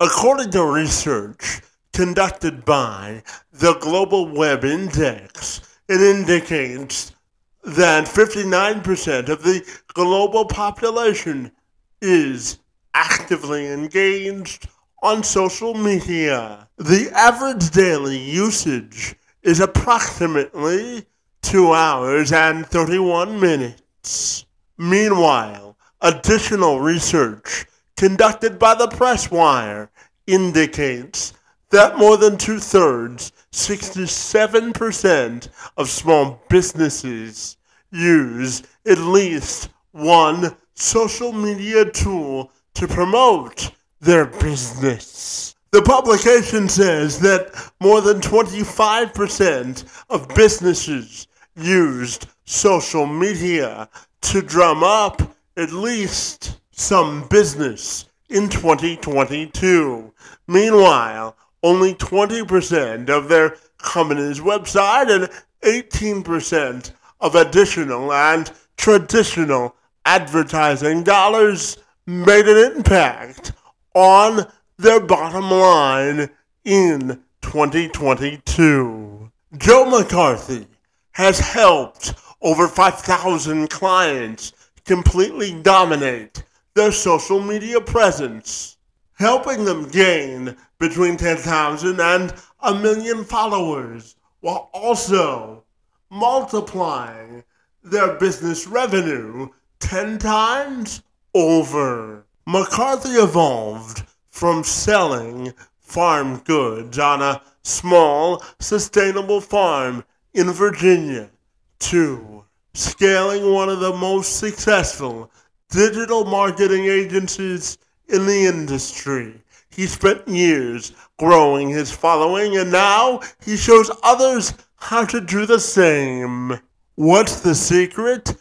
According to research conducted by the Global Web Index, it indicates that 59% of the global population is actively engaged on social media. The average daily usage is approximately 2 hours and 31 minutes. Meanwhile, additional research conducted by the Presswire indicates that more than two thirds, 67% of small businesses use at least one social media tool to promote their business. The publication says that more than 25% of businesses used social media to drum up at least some business in 2022. Meanwhile, only 20% of their company's website and 18% of additional and traditional advertising dollars made an impact on their bottom line in 2022. Joe McCarthy has helped over 5,000 clients completely dominate their social media presence, helping them gain between 10,000 and a million followers while also multiplying their business revenue 10 times over. McCarthy evolved from selling farm goods on a small, sustainable farm in Virginia to scaling one of the most successful digital marketing agencies in the industry. He spent years growing his following, and now he shows others how to do the same. What's the secret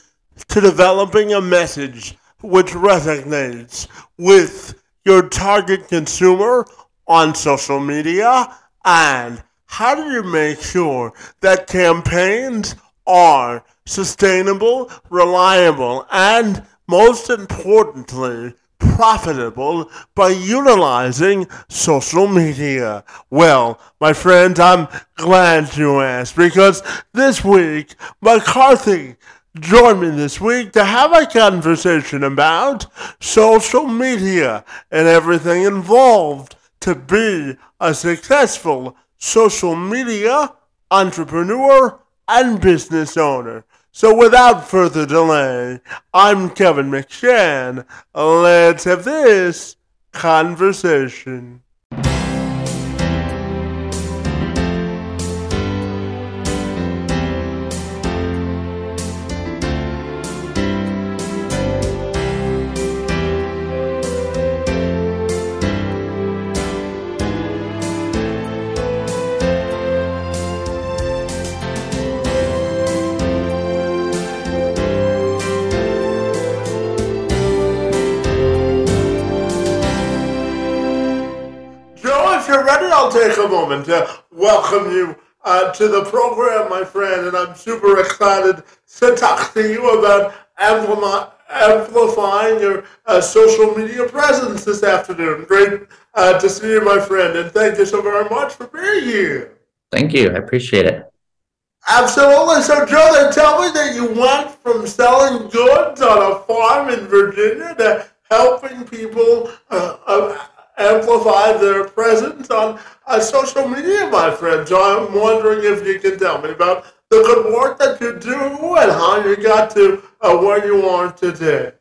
to developing a message which resonates with your target consumer on social media? And how do you make sure that campaigns are sustainable, reliable, and most importantly, profitable by utilizing social media? Well, my friends, I'm glad you asked because this week, McCarthy joined me this week to have a conversation about social media and everything involved to be a successful social media entrepreneur and business owner. So without further delay, I'm Kevin McShann. Let's have this conversation. I'll take a moment to welcome you uh, to the program, my friend, and I'm super excited to talk to you about amplifying your uh, social media presence this afternoon. Great uh, to see you, my friend, and thank you so very much for being here. Thank you. I appreciate it. Absolutely. So, Joe, they tell me that you went from selling goods on a farm in Virginia to helping people uh, uh amplify their presence on uh, social media, my friend. So I'm wondering if you can tell me about the good work that you do and how you got to uh, where you are today.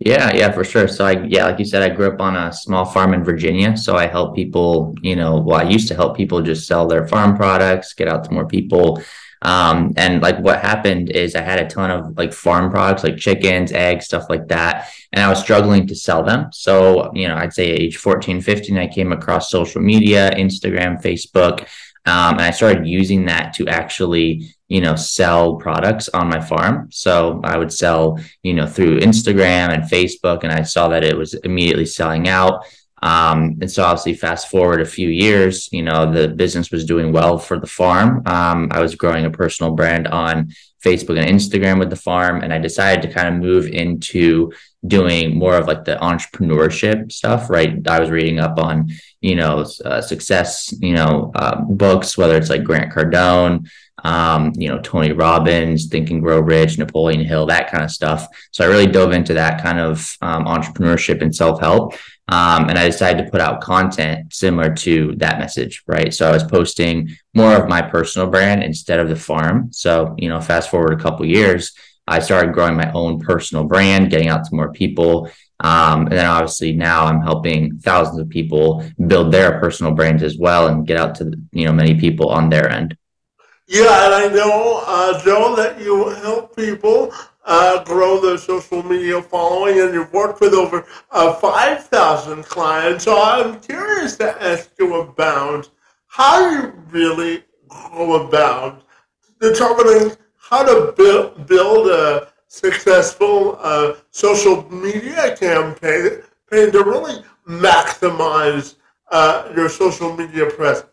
Yeah, yeah, for sure. So I, yeah, like you said, I grew up on a small farm in Virginia. So I help people, you know, well, I used to help people just sell their farm products, get out to more people, um, and like what happened is I had a ton of like farm products, like chickens, eggs, stuff like that. And I was struggling to sell them. So, you know, I'd say age 14, 15, I came across social media, Instagram, Facebook. Um, and I started using that to actually, you know, sell products on my farm. So I would sell, you know, through Instagram and Facebook, and I saw that it was immediately selling out. Um, and so obviously fast forward a few years, you know, the business was doing well for the farm. Um, I was growing a personal brand on Facebook and Instagram with the farm. And I decided to kind of move into doing more of like the entrepreneurship stuff, right? I was reading up on, you know, uh, success, you know, uh, books, whether it's like Grant Cardone, um, you know, Tony Robbins, Think and Grow Rich, Napoleon Hill, that kind of stuff. So I really dove into that kind of um, entrepreneurship and self help. Um, and I decided to put out content similar to that message, right? So I was posting more of my personal brand instead of the farm. So, you know, fast forward a couple years, I started growing my own personal brand, getting out to more people. Um, and then obviously now I'm helping thousands of people build their personal brands as well and get out to, you know, many people on their end. Yeah, and I know, uh, Joe, that you help people uh, grow their social media following, and you've worked with over uh, 5,000 clients. So I'm curious to ask you about how you really go about determining how to build, build a successful uh, social media campaign to really maximize uh, your social media presence.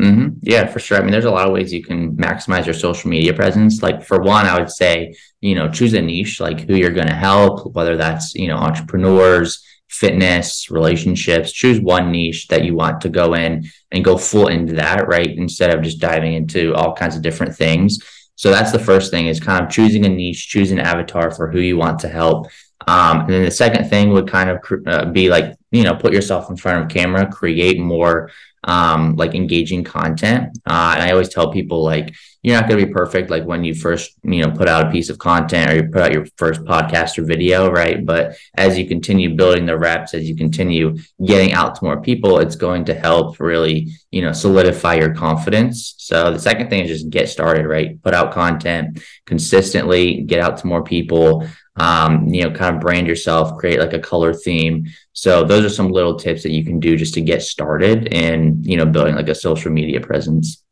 Mm-hmm. Yeah, for sure. I mean, there's a lot of ways you can maximize your social media presence. Like for one, I would say, you know, choose a niche, like who you're going to help, whether that's, you know, entrepreneurs, fitness, relationships. Choose one niche that you want to go in and go full into that, right? Instead of just diving into all kinds of different things. So that's the first thing is kind of choosing a niche, choosing an avatar for who you want to help. Um, and then the second thing would kind of uh, be like, you know, put yourself in front of camera, create more um, like engaging content. Uh, and I always tell people like you're not going to be perfect like when you first you know put out a piece of content or you put out your first podcast or video, right? But as you continue building the reps, as you continue getting out to more people, it's going to help really you know solidify your confidence. So the second thing is just get started, right? Put out content consistently, get out to more people um, you know, kind of brand yourself, create like a color theme. So those are some little tips that you can do just to get started in, you know, building like a social media presence.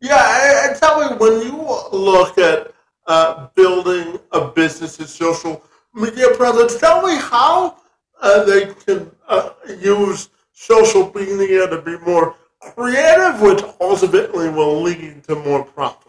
Yeah, and tell me when you look at uh, building a business's social media presence, tell me how uh, they can uh, use social media to be more creative, which ultimately will lead to more profit.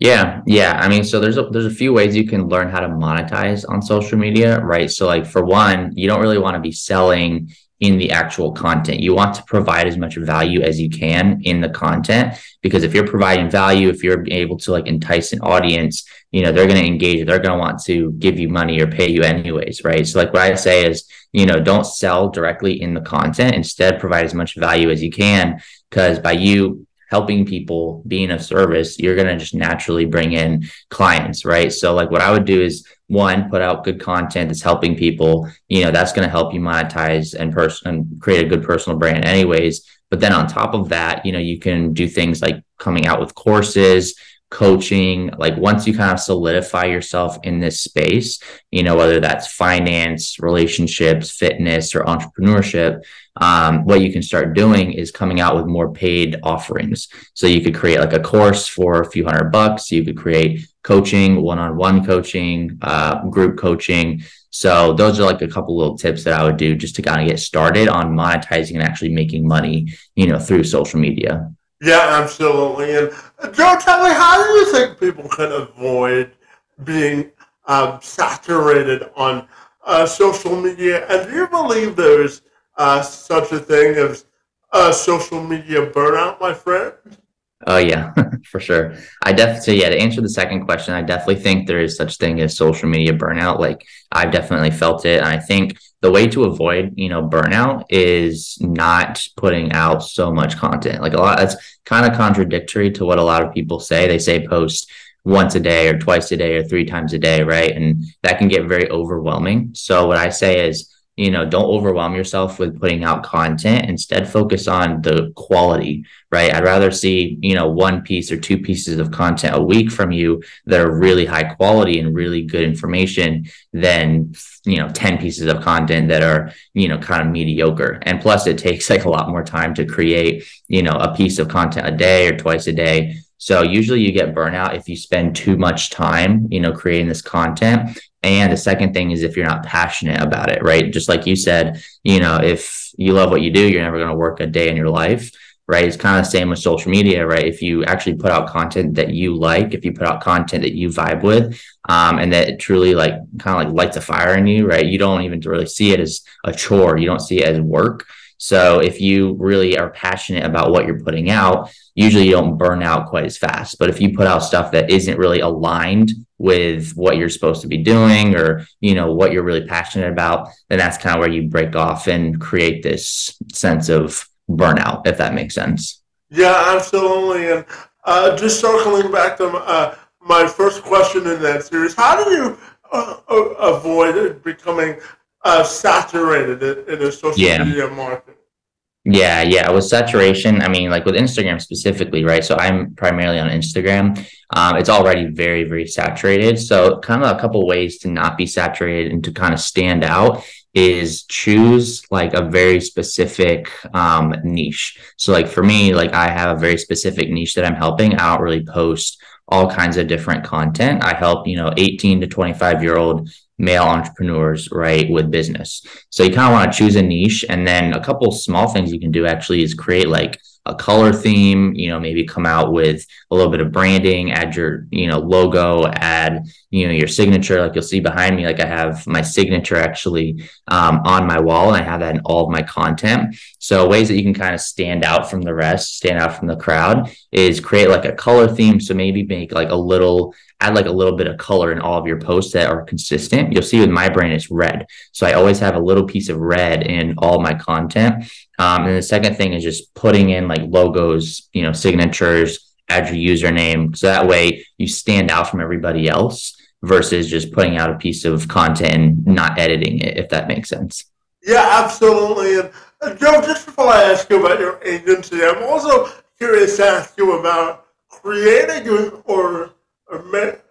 Yeah, yeah. I mean, so there's a there's a few ways you can learn how to monetize on social media, right? So like for one, you don't really want to be selling in the actual content. You want to provide as much value as you can in the content because if you're providing value, if you're able to like entice an audience, you know, they're going to engage, they're going to want to give you money or pay you anyways, right? So like what I say is, you know, don't sell directly in the content, instead provide as much value as you can because by you helping people being of service you're going to just naturally bring in clients right? So like what i would do is one put out good content that's helping people. You know that's going to help you monetize and person and create a good personal brand anyways. But then on top of that you know you can do things like coming out with courses coaching like once you kind of solidify yourself in this space you know whether that's finance relationships fitness or entrepreneurship um, what you can start doing is coming out with more paid offerings so you could create like a course for a few hundred bucks you could create coaching one-on-one coaching uh, group coaching so those are like a couple little tips that i would do just to kind of get started on monetizing and actually making money you know through social media yeah, absolutely. And uh, Joe, tell me, how do you think people can avoid being um, saturated on uh, social media? And do you believe there's uh, such a thing as uh, social media burnout, my friend? Oh yeah, for sure. I definitely yeah. To answer the second question, I definitely think there is such thing as social media burnout. Like I've definitely felt it, and I think the way to avoid you know burnout is not putting out so much content. Like a lot, that's kind of contradictory to what a lot of people say. They say post once a day or twice a day or three times a day, right? And that can get very overwhelming. So what I say is you know don't overwhelm yourself with putting out content. Instead focus on the quality right? I'd rather see you know one piece or two pieces of content a week from you that are really high quality and really good information than you know 10 pieces of content that are you know kind of mediocre. And plus it takes like a lot more time to create you know a piece of content a day or twice a day. So usually you get burnout if you spend too much time, you know, creating this content. And the second thing is if you're not passionate about it, right? Just like you said, you know, if you love what you do, you're never going to work a day in your life. right? It's kind of the same with social media, right? If you actually put out content that you like, if you put out content that you vibe with, um, and that truly like kind of like lights a fire in you, right? You don't even really see it as a chore. You don't see it as work. So if you really are passionate about what you're putting out, usually you don't burn out quite as fast. But if you put out stuff that isn't really aligned with what you're supposed to be doing or you know what you're really passionate about, then that's kind of where you break off and create this sense of burnout, if that makes sense. Yeah, absolutely. And uh, just circling back to uh, my first question in that series, how do you uh, avoid becoming uh, saturated in, in a social yeah. media market? Yeah, yeah. With saturation, I mean, like with Instagram specifically, right? So I'm primarily on Instagram. Um, it's already very, very saturated. So, kind of a couple ways to not be saturated and to kind of stand out is choose like a very specific um, niche. So, like for me, like I have a very specific niche that I'm helping. I don't really post all kinds of different content. I help, you know, 18 to 25 year old male entrepreneurs, right, with business. So you kind of want to choose a niche. And then a couple small things you can do actually is create like a color theme, you know, maybe come out with a little bit of branding, add your, you know, logo, add, you know, your signature. Like you'll see behind me, like I have my signature actually um, on my wall and I have that in all of my content. So ways that you can kind of stand out from the rest, stand out from the crowd is create like a color theme. So maybe make like a little add like a little bit of color in all of your posts that are consistent. You'll see with my brand, it's red. So I always have a little piece of red in all my content. Um, and the second thing is just putting in like logos, you know, signatures, add your username. So that way you stand out from everybody else versus just putting out a piece of content and not editing it, if that makes sense. Yeah, absolutely. And Joe, just before I ask you about your agency, I'm also curious to ask you about creating or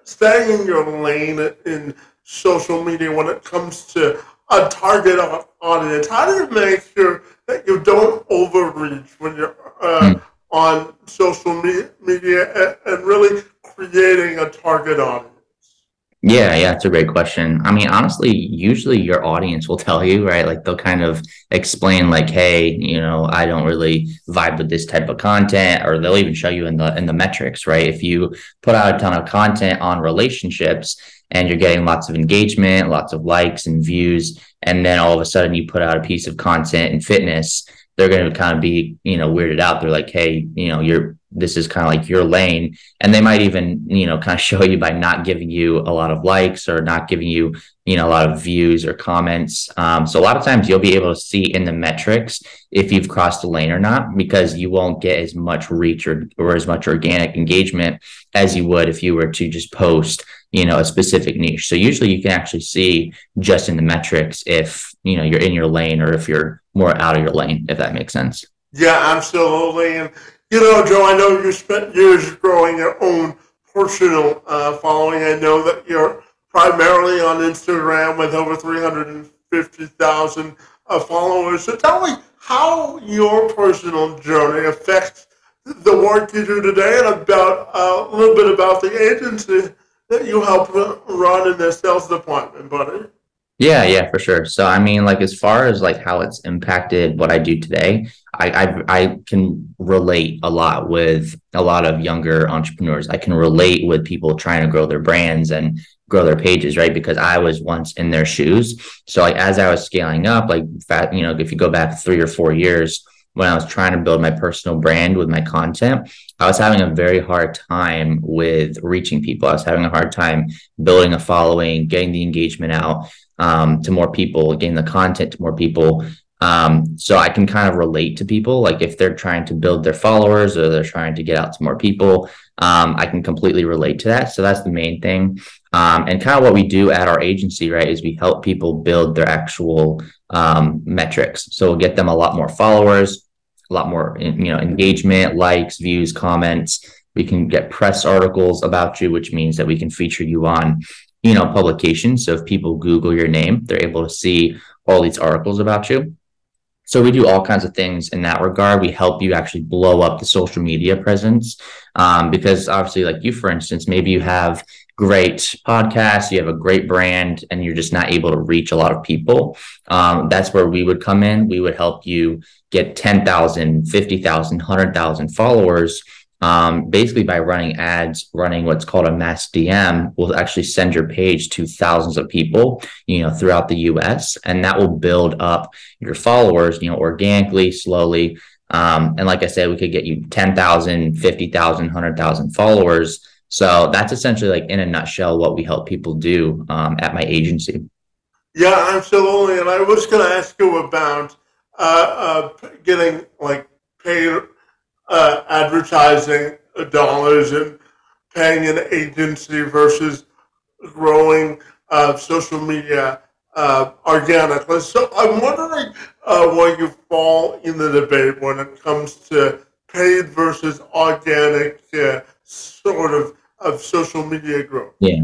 staying in your lane in social media when it comes to a target audience? How do you make sure that you don't overreach when you're uh, mm. on social media and, and really creating a target audience? Yeah, yeah, it's a great question. I mean, honestly, usually your audience will tell you, right? Like they'll kind of explain like, hey, you know, I don't really vibe with this type of content, or they'll even show you in the in the metrics, right? If you put out a ton of content on relationships and you're getting lots of engagement, lots of likes and views, and then all of a sudden you put out a piece of content in fitness, they're going to kind of be, you know, weirded out. They're like, hey, you know, you're this is kind of like your lane. And they might even you know kind of show you by not giving you a lot of likes or not giving you you know a lot of views or comments. Um, so a lot of times you'll be able to see in the metrics if you've crossed the lane or not because you won't get as much reach or, or as much organic engagement as you would if you were to just post you know a specific niche. So usually you can actually see just in the metrics if you know you're in your lane or if you're more out of your lane if that makes sense. Yeah absolutely. And you know, Joe, I know you spent years growing your own personal uh, following. I know that you're primarily on Instagram with over 350,000 uh, followers. So tell me how your personal journey affects the work you do today and about uh, a little bit about the agency that you help run in the sales department, buddy. Yeah, yeah, for sure. So I mean, like as far as like how it's impacted what I do today, I, I I can relate a lot with a lot of younger entrepreneurs. I can relate with people trying to grow their brands and grow their pages, right? Because I was once in their shoes. So like as I was scaling up, like fat, you know, if you go back three or four years when I was trying to build my personal brand with my content, I was having a very hard time with reaching people. I was having a hard time building a following, getting the engagement out um, to more people, getting the content to more people. Um, so I can kind of relate to people. Like if they're trying to build their followers or they're trying to get out to more people, um, I can completely relate to that. So that's the main thing. Um, and kind of what we do at our agency, right, is we help people build their actual um, metrics. So we'll get them a lot more followers, a lot more, you know, engagement, likes, views, comments. We can get press articles about you, which means that we can feature you on you know, publications. So if people Google your name, they're able to see all these articles about you. So we do all kinds of things in that regard. We help you actually blow up the social media presence um, because obviously, like you, for instance, maybe you have great podcast, you have a great brand, and you're just not able to reach a lot of people, um, that's where we would come in. We would help you get 10,000, 50,000, 100,000 followers. Um, basically, by running ads, running what's called a mass DM will actually send your page to thousands of people, you know, throughout the US. And that will build up your followers, you know, organically, slowly. Um, and like I said, we could get you 10,000, 50,000, 100,000 followers so that's essentially like in a nutshell what we help people do um, at my agency. Yeah, absolutely. And I was going to ask you about uh, uh, getting like paid uh, advertising dollars and paying an agency versus growing uh, social media uh, organically. So I'm wondering uh, where you fall in the debate when it comes to paid versus organic sort of of social media growth? Yeah.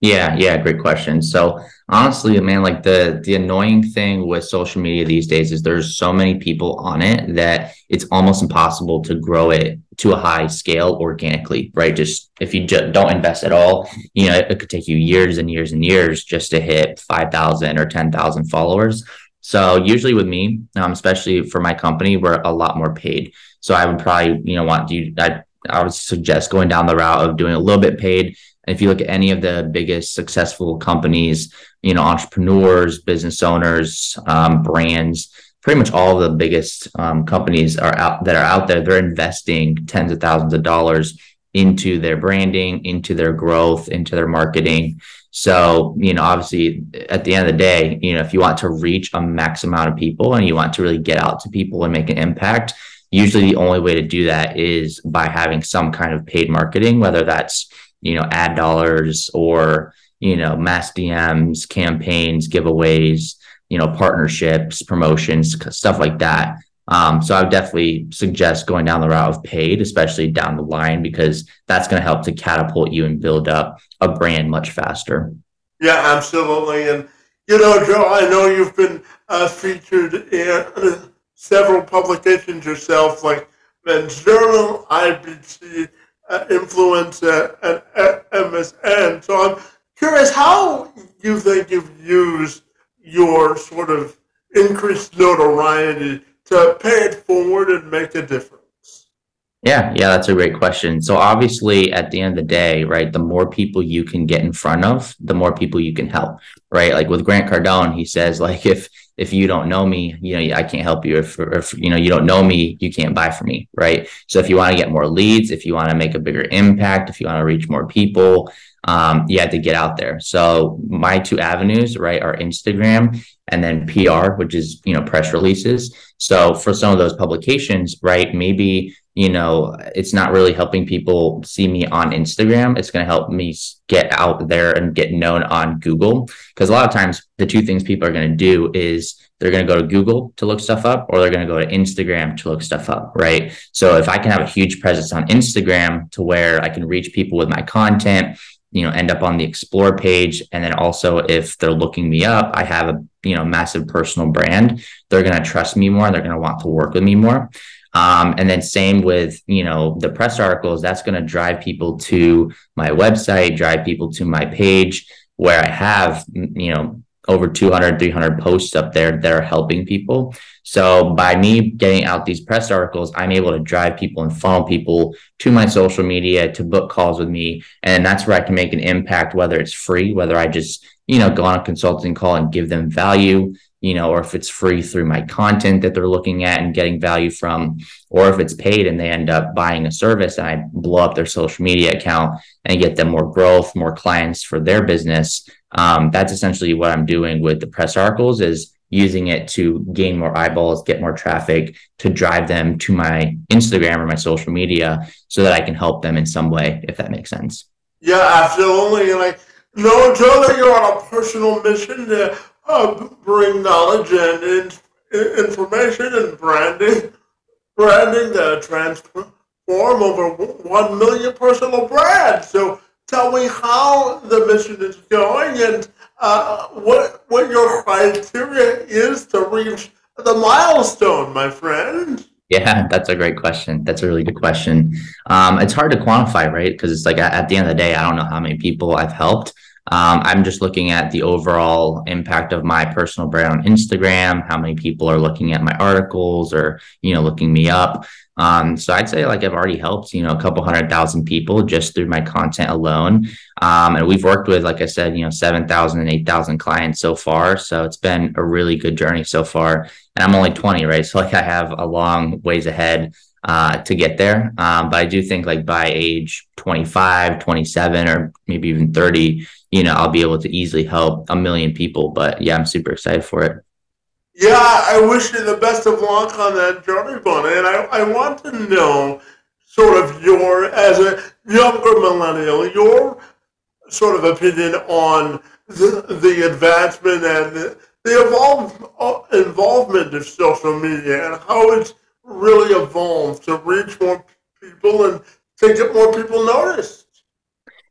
Yeah, yeah, great question. So honestly, man, like the the annoying thing with social media these days is there's so many people on it that it's almost impossible to grow it to a high scale organically, right? Just if you just don't invest at all, you know, it could take you years and years and years just to hit 5,000 or 10,000 followers. So usually with me, um, especially for my company, we're a lot more paid. So I would probably, you know, want you, I I would suggest going down the route of doing a little bit paid. If you look at any of the biggest successful companies, you know, entrepreneurs, business owners, um, brands, pretty much all the biggest um, companies are out that are out there. They're investing tens of thousands of dollars into their branding, into their growth, into their marketing. So, you know, obviously at the end of the day, you know, if you want to reach a max amount of people and you want to really get out to people and make an impact, usually the only way to do that is by having some kind of paid marketing whether that's you know ad dollars or you know mass dms campaigns giveaways you know partnerships promotions stuff like that. Um, so i would definitely suggest going down the route of paid especially down the line because that's going to help to catapult you and build up a brand much faster. Yeah absolutely. And you know joe i know you've been uh, featured in several publications yourself, like Men's Journal, IBC, uh, Influencer, and uh, MSN. So I'm curious how you think you've used your sort of increased notoriety to pay it forward and make a difference. Yeah, yeah, that's a great question. So obviously at the end of the day, right, the more people you can get in front of, the more people you can help, right? Like with Grant Cardone, he says like if if you don't know me, you know, I can't help you. If, if you know you don't know me, you can't buy from me, right? So if you want to get more leads, if you want to make a bigger impact, if you want to reach more people, um, you have to get out there. So my two avenues, right, are Instagram and then PR, which is you know press releases. So for some of those publications, right, maybe you know, it's not really helping people see me on Instagram. It's going to help me get out there and get known on Google. Because a lot of times, the two things people are going to do is they're going to go to Google to look stuff up, or they're going to go to Instagram to look stuff up, right? So if I can have a huge presence on Instagram to where I can reach people with my content, you know, end up on the explore page, and then also if they're looking me up, I have a you know massive personal brand. They're going to trust me more. They're going to want to work with me more. Um, and then same with you know the press articles. That's going to drive people to my website, drive people to my page where I have you know over 200 300 posts up there that are helping people so by me getting out these press articles i'm able to drive people and funnel people to my social media to book calls with me and that's where i can make an impact whether it's free whether i just you know go on a consulting call and give them value you know, or if it's free through my content that they're looking at and getting value from, or if it's paid and they end up buying a service and I blow up their social media account and get them more growth, more clients for their business. Um, that's essentially what I'm doing with the press articles is using it to gain more eyeballs, get more traffic, to drive them to my Instagram or my social media so that I can help them in some way, if that makes sense. Yeah, absolutely. Like, no, Joe, that you're on a personal mission to uh, bring knowledge and in, information and branding, branding to transform over 1 million personal brands. So tell me how the mission is going and uh, what, what your criteria is to reach the milestone, my friend. Yeah, that's a great question. That's a really good question. Um, it's hard to quantify, right? Because it's like at the end of the day, I don't know how many people I've helped. Um, I'm just looking at the overall impact of my personal brand on Instagram, how many people are looking at my articles or, you know, looking me up. Um, so I'd say like I've already helped, you know, a couple hundred thousand people just through my content alone. Um, and we've worked with, like I said, you know, 7,000 and 8,000 clients so far. So it's been a really good journey so far. And I'm only 20, right? So like I have a long ways ahead uh, to get there. Um, but I do think like by age 25, 27, or maybe even 30, you know, I'll be able to easily help a million people. But yeah, I'm super excited for it. Yeah, I wish you the best of luck on that journey, Bunny. And I, I want to know sort of your, as a younger millennial, your sort of opinion on the, the advancement and the, the evolve, uh, involvement of social media and how it's really evolved to reach more people and to get more people noticed.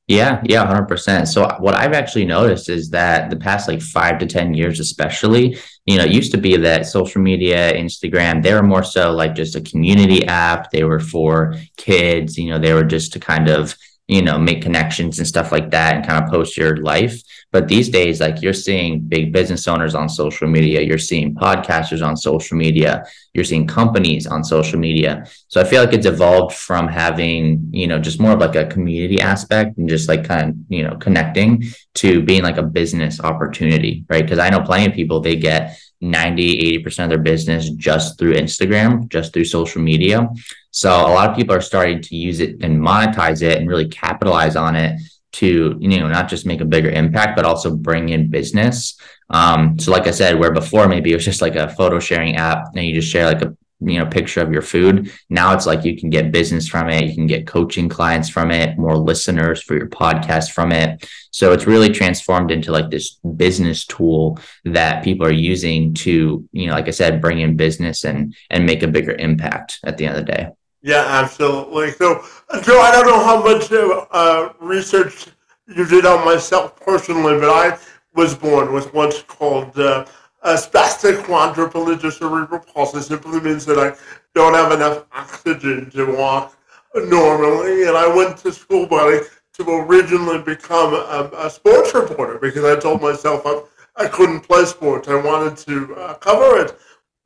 Yeah, yeah, 100%. So what I've actually noticed is that the past like 5 to 10 years especially, you know, it used to be that social media, Instagram, they were more so like just a community app. They were for kids, you know, they were just to kind of you know, make connections and stuff like that and kind of post your life. But these days, like you're seeing big business owners on social media, you're seeing podcasters on social media, you're seeing companies on social media. So I feel like it's evolved from having, you know, just more of like a community aspect and just like kind of, you know, connecting to being like a business opportunity, right? Because I know plenty of people, they get 90, 80% of their business just through Instagram, just through social media. So a lot of people are starting to use it and monetize it and really capitalize on it to you know not just make a bigger impact but also bring in business. Um, so like i said where before maybe it was just like a photo sharing app and you just share like a you know picture of your food. Now it's like you can get business from it. You can get coaching clients from it more listeners for your podcast from it. So it's really transformed into like this business tool that people are using to you know like i said bring in business and and make a bigger impact at the end of the day yeah, absolutely. So, Joe, I don't know how much uh, research you did on myself personally, but I was born with what's called uh, a spastic quadriplegia cerebral palsy. It simply means that I don't have enough oxygen to walk normally, and I went to school, buddy, to originally become a, a sports reporter because I told myself I, I couldn't play sports. I wanted to uh, cover it.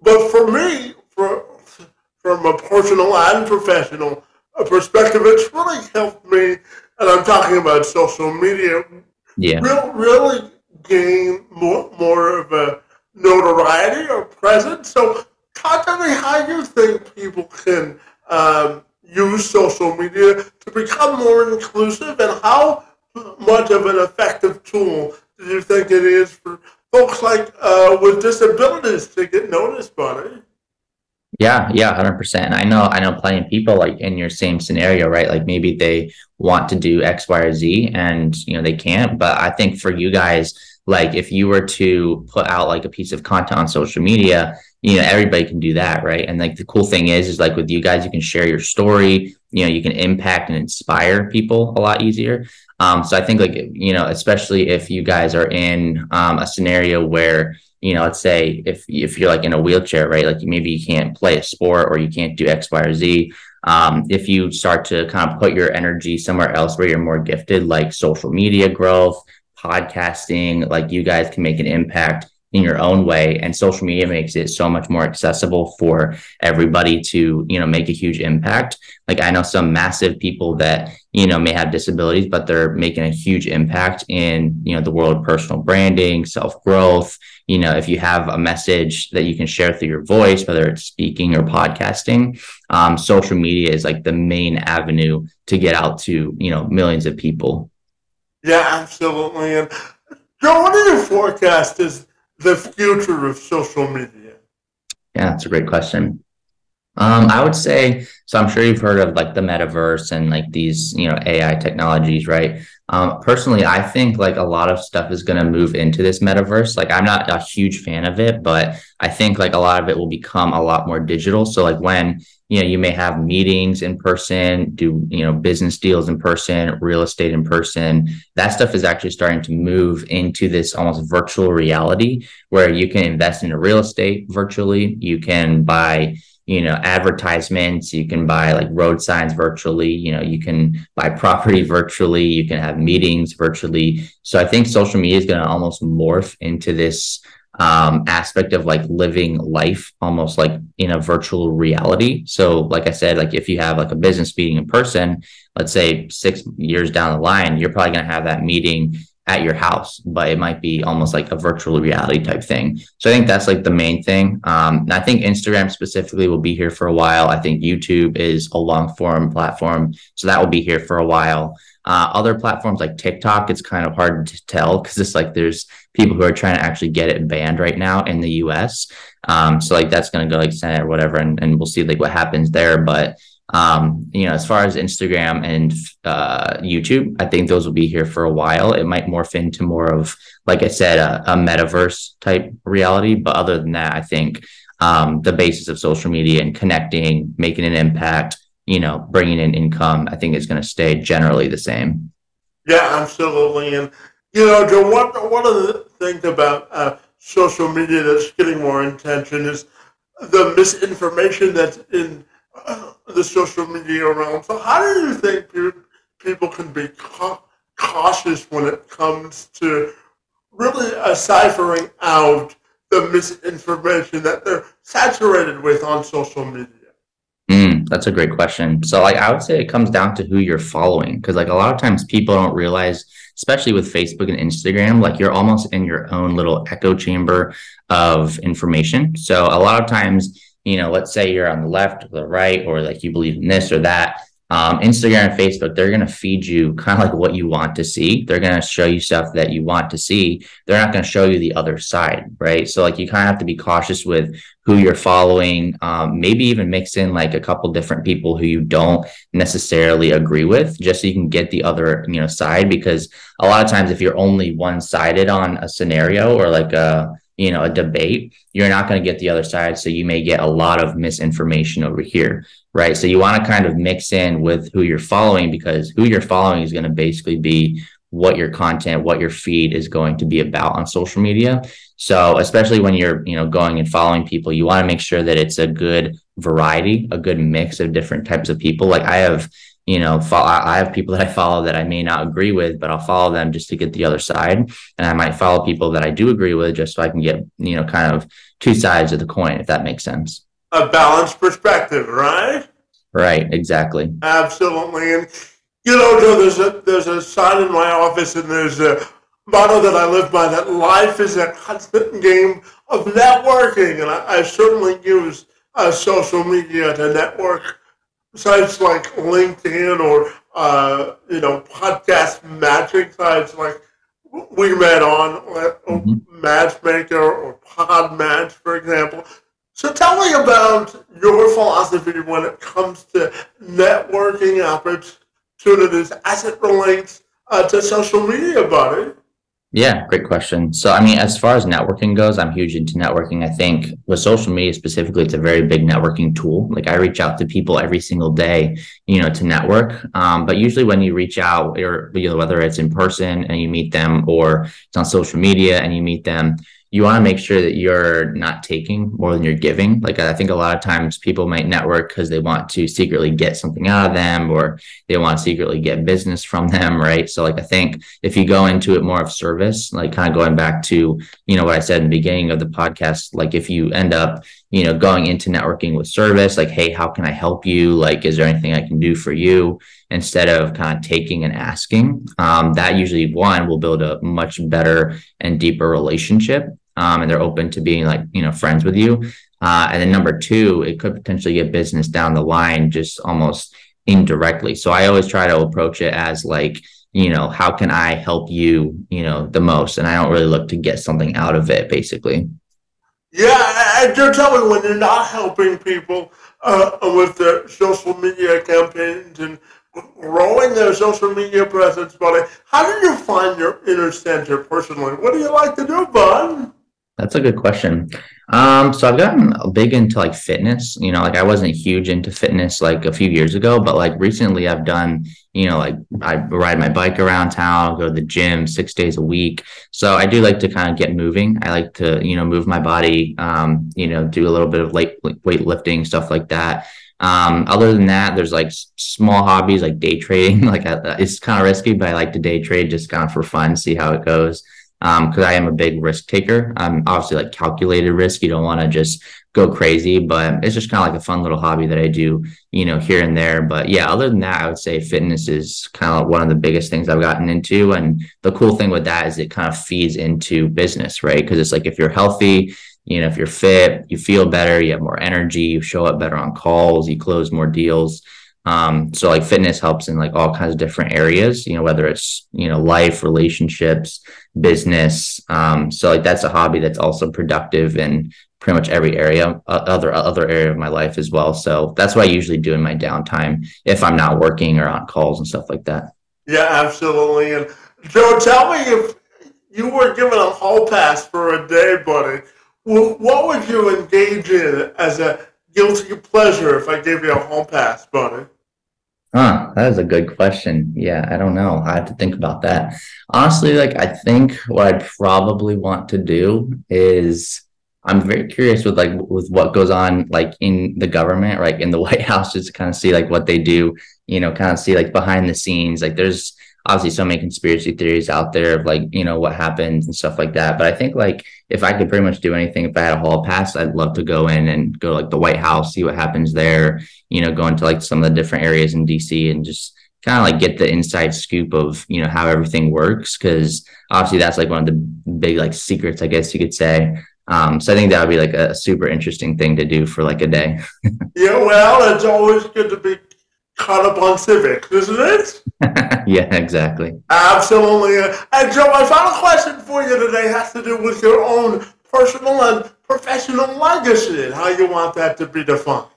But for me, for from a personal and professional perspective, it's really helped me, and I'm talking about social media, yeah. Real, really gain more, more of a notoriety or presence. So talk to me how you think people can um, use social media to become more inclusive and how much of an effective tool do you think it is for folks like uh, with disabilities to get noticed, buddy? Yeah, yeah, hundred percent. I know, I know plenty of people like in your same scenario, right? Like maybe they want to do X, Y, or Z, and you know they can't. But I think for you guys, like if you were to put out like a piece of content on social media, you know everybody can do that, right? And like the cool thing is, is like with you guys, you can share your story. You know, you can impact and inspire people a lot easier. Um, so I think like you know, especially if you guys are in um, a scenario where you know, let's say if if you're like in a wheelchair, right? Like maybe you can't play a sport or you can't do X, Y, or Z. Um, if you start to kind of put your energy somewhere else where you're more gifted, like social media growth, podcasting, like you guys can make an impact in your own way and social media makes it so much more accessible for everybody to you know make a huge impact like i know some massive people that you know may have disabilities but they're making a huge impact in you know the world of personal branding self growth you know if you have a message that you can share through your voice whether it's speaking or podcasting um, social media is like the main avenue to get out to you know millions of people yeah absolutely and Joe, what do you forecast is the future of social media? Yeah, that's a great question. Um, I would say so. I'm sure you've heard of like the metaverse and like these, you know, AI technologies, right? Um, personally, I think like a lot of stuff is going to move into this metaverse. Like, I'm not a huge fan of it, but I think like a lot of it will become a lot more digital. So, like when you know you may have meetings in person do you know business deals in person real estate in person that stuff is actually starting to move into this almost virtual reality where you can invest in real estate virtually you can buy you know advertisements. You can buy like road signs virtually. You know you can buy property virtually. You can have meetings virtually. So i think social media is going to almost morph into this um, aspect of like living life almost like in a virtual reality. So like i said like if you have like a business meeting in person let's say six years down the line you're probably going to have that meeting at your house, but it might be almost like a virtual reality type thing. So I think that's like the main thing. Um, and I think Instagram specifically will be here for a while. I think YouTube is a long form platform, so that will be here for a while. Uh, other platforms like TikTok, it's kind of hard to tell because it's like there's people who are trying to actually get it banned right now in the US. Um, so like that's going to go like Senate or whatever, and, and we'll see like what happens there. But um, you know, as far as Instagram and uh, YouTube, I think those will be here for a while. It might morph into more of, like I said, a, a metaverse type reality. But other than that, I think um, the basis of social media and connecting, making an impact, you know, bringing in income, I think is going to stay generally the same. Yeah, absolutely. And you know, Joe, one one of the things about uh, social media that's getting more attention is the misinformation that's in the social media around. So how do you think people can be cautious when it comes to really deciphering out the misinformation that they're saturated with on social media? Mm, that's a great question. So, like, I would say it comes down to who you're following, because like a lot of times people don't realize, especially with Facebook and Instagram, like you're almost in your own little echo chamber of information. So, a lot of times you know, let's say you're on the left or the right, or like you believe in this or that. Um, Instagram and Facebook, they're going to feed you kind of like what you want to see. They're going to show you stuff that you want to see. They're not going to show you the other side, right? So, like, you kind of have to be cautious with who you're following. Um, maybe even mix in like a couple different people who you don't necessarily agree with, just so you can get the other, you know, side. Because a lot of times, if you're only one sided on a scenario or like a you know a debate you're not going to get the other side so you may get a lot of misinformation over here right? So you want to kind of mix in with who you're following because who you're following is going to basically be what your content what your feed is going to be about on social media. So especially when you're you know going and following people you want to make sure that it's a good variety a good mix of different types of people. Like i have you know, follow, I have people that I follow that I may not agree with, but I'll follow them just to get the other side. And I might follow people that I do agree with just so I can get, you know, kind of two sides of the coin, if that makes sense. A balanced perspective, right? Right, exactly. Absolutely. And, you know, Joe, there's a, there's a sign in my office and there's a motto that I live by that life is a constant game of networking. And I, I certainly use uh, social media to network sites like LinkedIn or uh, you know podcast matching sites like we met on mm-hmm. Matchmaker or Podmatch, for example. So tell me about your philosophy when it comes to networking opportunities as it relates uh, to social media, buddy. Yeah, great question. So, I mean, as far as networking goes, I'm huge into networking. I think with social media specifically, it's a very big networking tool. Like I reach out to people every single day, you know, to network. Um, but usually when you reach out, or you know, whether it's in person and you meet them, or it's on social media and you meet them, you want to make sure that you're not taking more than you're giving. Like I think a lot of times people might network because they want to secretly get something out of them or they want to secretly get business from them, right? So like I think if you go into it more of service, like kind of going back to, you know, what I said in the beginning of the podcast, like if you end up, you know, going into networking with service, like, hey, how can I help you? Like, is there anything I can do for you? Instead of kind of taking and asking, um, that usually one will build a much better and deeper relationship um, and they're open to being like you know friends with you uh, and then number two it could potentially get business down the line just almost indirectly so i always try to approach it as like you know how can i help you you know the most and i don't really look to get something out of it basically yeah and you tell me when you're not helping people uh, with their social media campaigns and growing their social media presence buddy. How do you find your inner center personally? What do you like to do bud? That's a good question. Um, so I've gotten big into like fitness, you know, like I wasn't huge into fitness like a few years ago, but like recently I've done, you know, like I ride my bike around town, go to the gym six days a week. So I do like to kind of get moving. I like to, you know, move my body, um, you know, do a little bit of weight weightlifting, stuff like that. Um, other than that, there's like small hobbies like day trading. like I, it's kind of risky, but I like to day trade just kind of for fun, see how it goes because um, I am a big risk taker. I'm obviously like calculated risk. You don't want to just go crazy, but it's just kind of like a fun little hobby that I do, you know, here and there. But yeah, other than that, I would say fitness is kind of one of the biggest things I've gotten into. And the cool thing with that is it kind of feeds into business, right? Because it's like if you're healthy, you know, if you're fit, you feel better, you have more energy, you show up better on calls, you close more deals. Um, so like fitness helps in like all kinds of different areas, you know, whether it's, you know, life, relationships, business. Um, so like that's a hobby that's also productive in pretty much every area, other, other area of my life as well. So that's what I usually do in my downtime if I'm not working or on calls and stuff like that. Yeah, absolutely. And Joe, tell me if you were given a hall pass for a day, buddy, what would you engage in as a guilty pleasure if I gave you a hall pass, buddy? Huh, that is a good question. Yeah, I don't know. I have to think about that. Honestly, like I think what I'd probably want to do is I'm very curious with like with what goes on like in the government, like in the White House, just to kind of see like what they do, you know, kind of see like behind the scenes. Like there's obviously so many conspiracy theories out there of like you know what happens and stuff like that. But i think like if i could pretty much do anything if i had a hall pass i'd love to go in and go to like the white house see what happens there you know go into like some of the different areas in dc and just kind of like get the inside scoop of you know how everything works. Because obviously that's like one of the big like secrets i guess you could say. Um, so I think that would be like a super interesting thing to do for like a day. yeah, well, it's always good to be caught up on civics, isn't it? yeah, exactly. Absolutely. And Joe, my final question for you today has to do with your own personal and professional legacy and how you want that to be defined.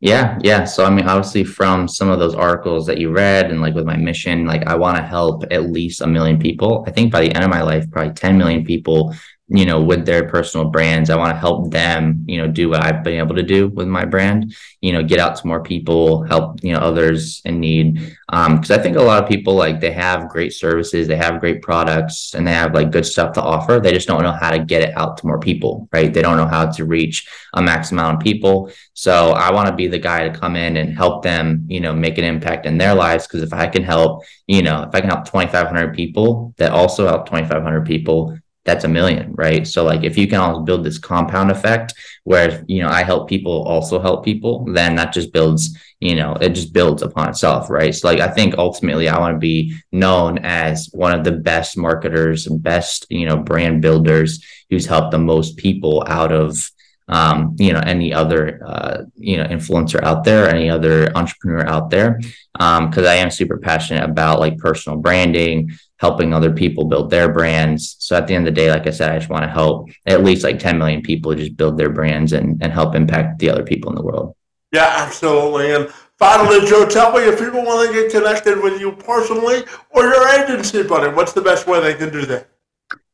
Yeah, yeah. So I mean, obviously, from some of those articles that you read, and like with my mission, like I want to help at least a million people. I think by the end of my life, probably 10 million people you know, with their personal brands. I want to help them, you know, do what I've been able to do with my brand, you know, get out to more people, help, you know, others in need. Um, cause I think a lot of people like they have great services, they have great products and they have like good stuff to offer. They just don't know how to get it out to more people, right? They don't know how to reach a max amount of people. So I want to be the guy to come in and help them, you know, make an impact in their lives. Cause if I can help, you know, if I can help 2,500 people that also help 2,500 people, that's a million, right? So like if you can almost build this compound effect where you know I help people also help people, then that just builds, you know, it just builds upon itself, right? So like I think ultimately I want to be known as one of the best marketers, best, you know, brand builders who's helped the most people out of um, you know, any other, uh, you know, influencer out there, any other entrepreneur out there. Um, cause I am super passionate about like personal branding, helping other people build their brands. So at the end of the day, like I said, I just want to help at least like 10 million people just build their brands and, and help impact the other people in the world. Yeah, absolutely. And finally, Joe, tell me if people want to get connected with you personally or your agency, buddy, what's the best way they can do that?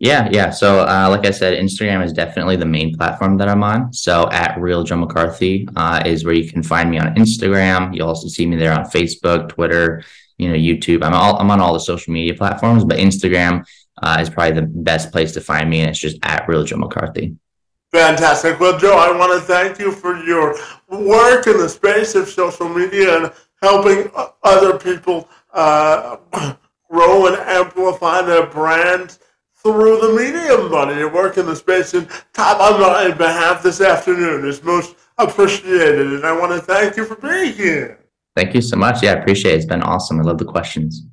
Yeah, yeah. So, uh, like I said, Instagram is definitely the main platform that I'm on. So, at Real Joe McCarthy uh, is where you can find me on Instagram. You'll also see me there on Facebook, Twitter, you know, YouTube. I'm all I'm on all the social media platforms, but Instagram uh, is probably the best place to find me, and it's just at Real Joe McCarthy. Fantastic. Well, Joe, I want to thank you for your work in the space of social media and helping other people uh, grow and amplify their brands through the medium, buddy. Your work in the space and top on my behalf this afternoon is most appreciated, and I want to thank you for being here. Thank you so much. Yeah, I appreciate it. It's been awesome. I love the questions.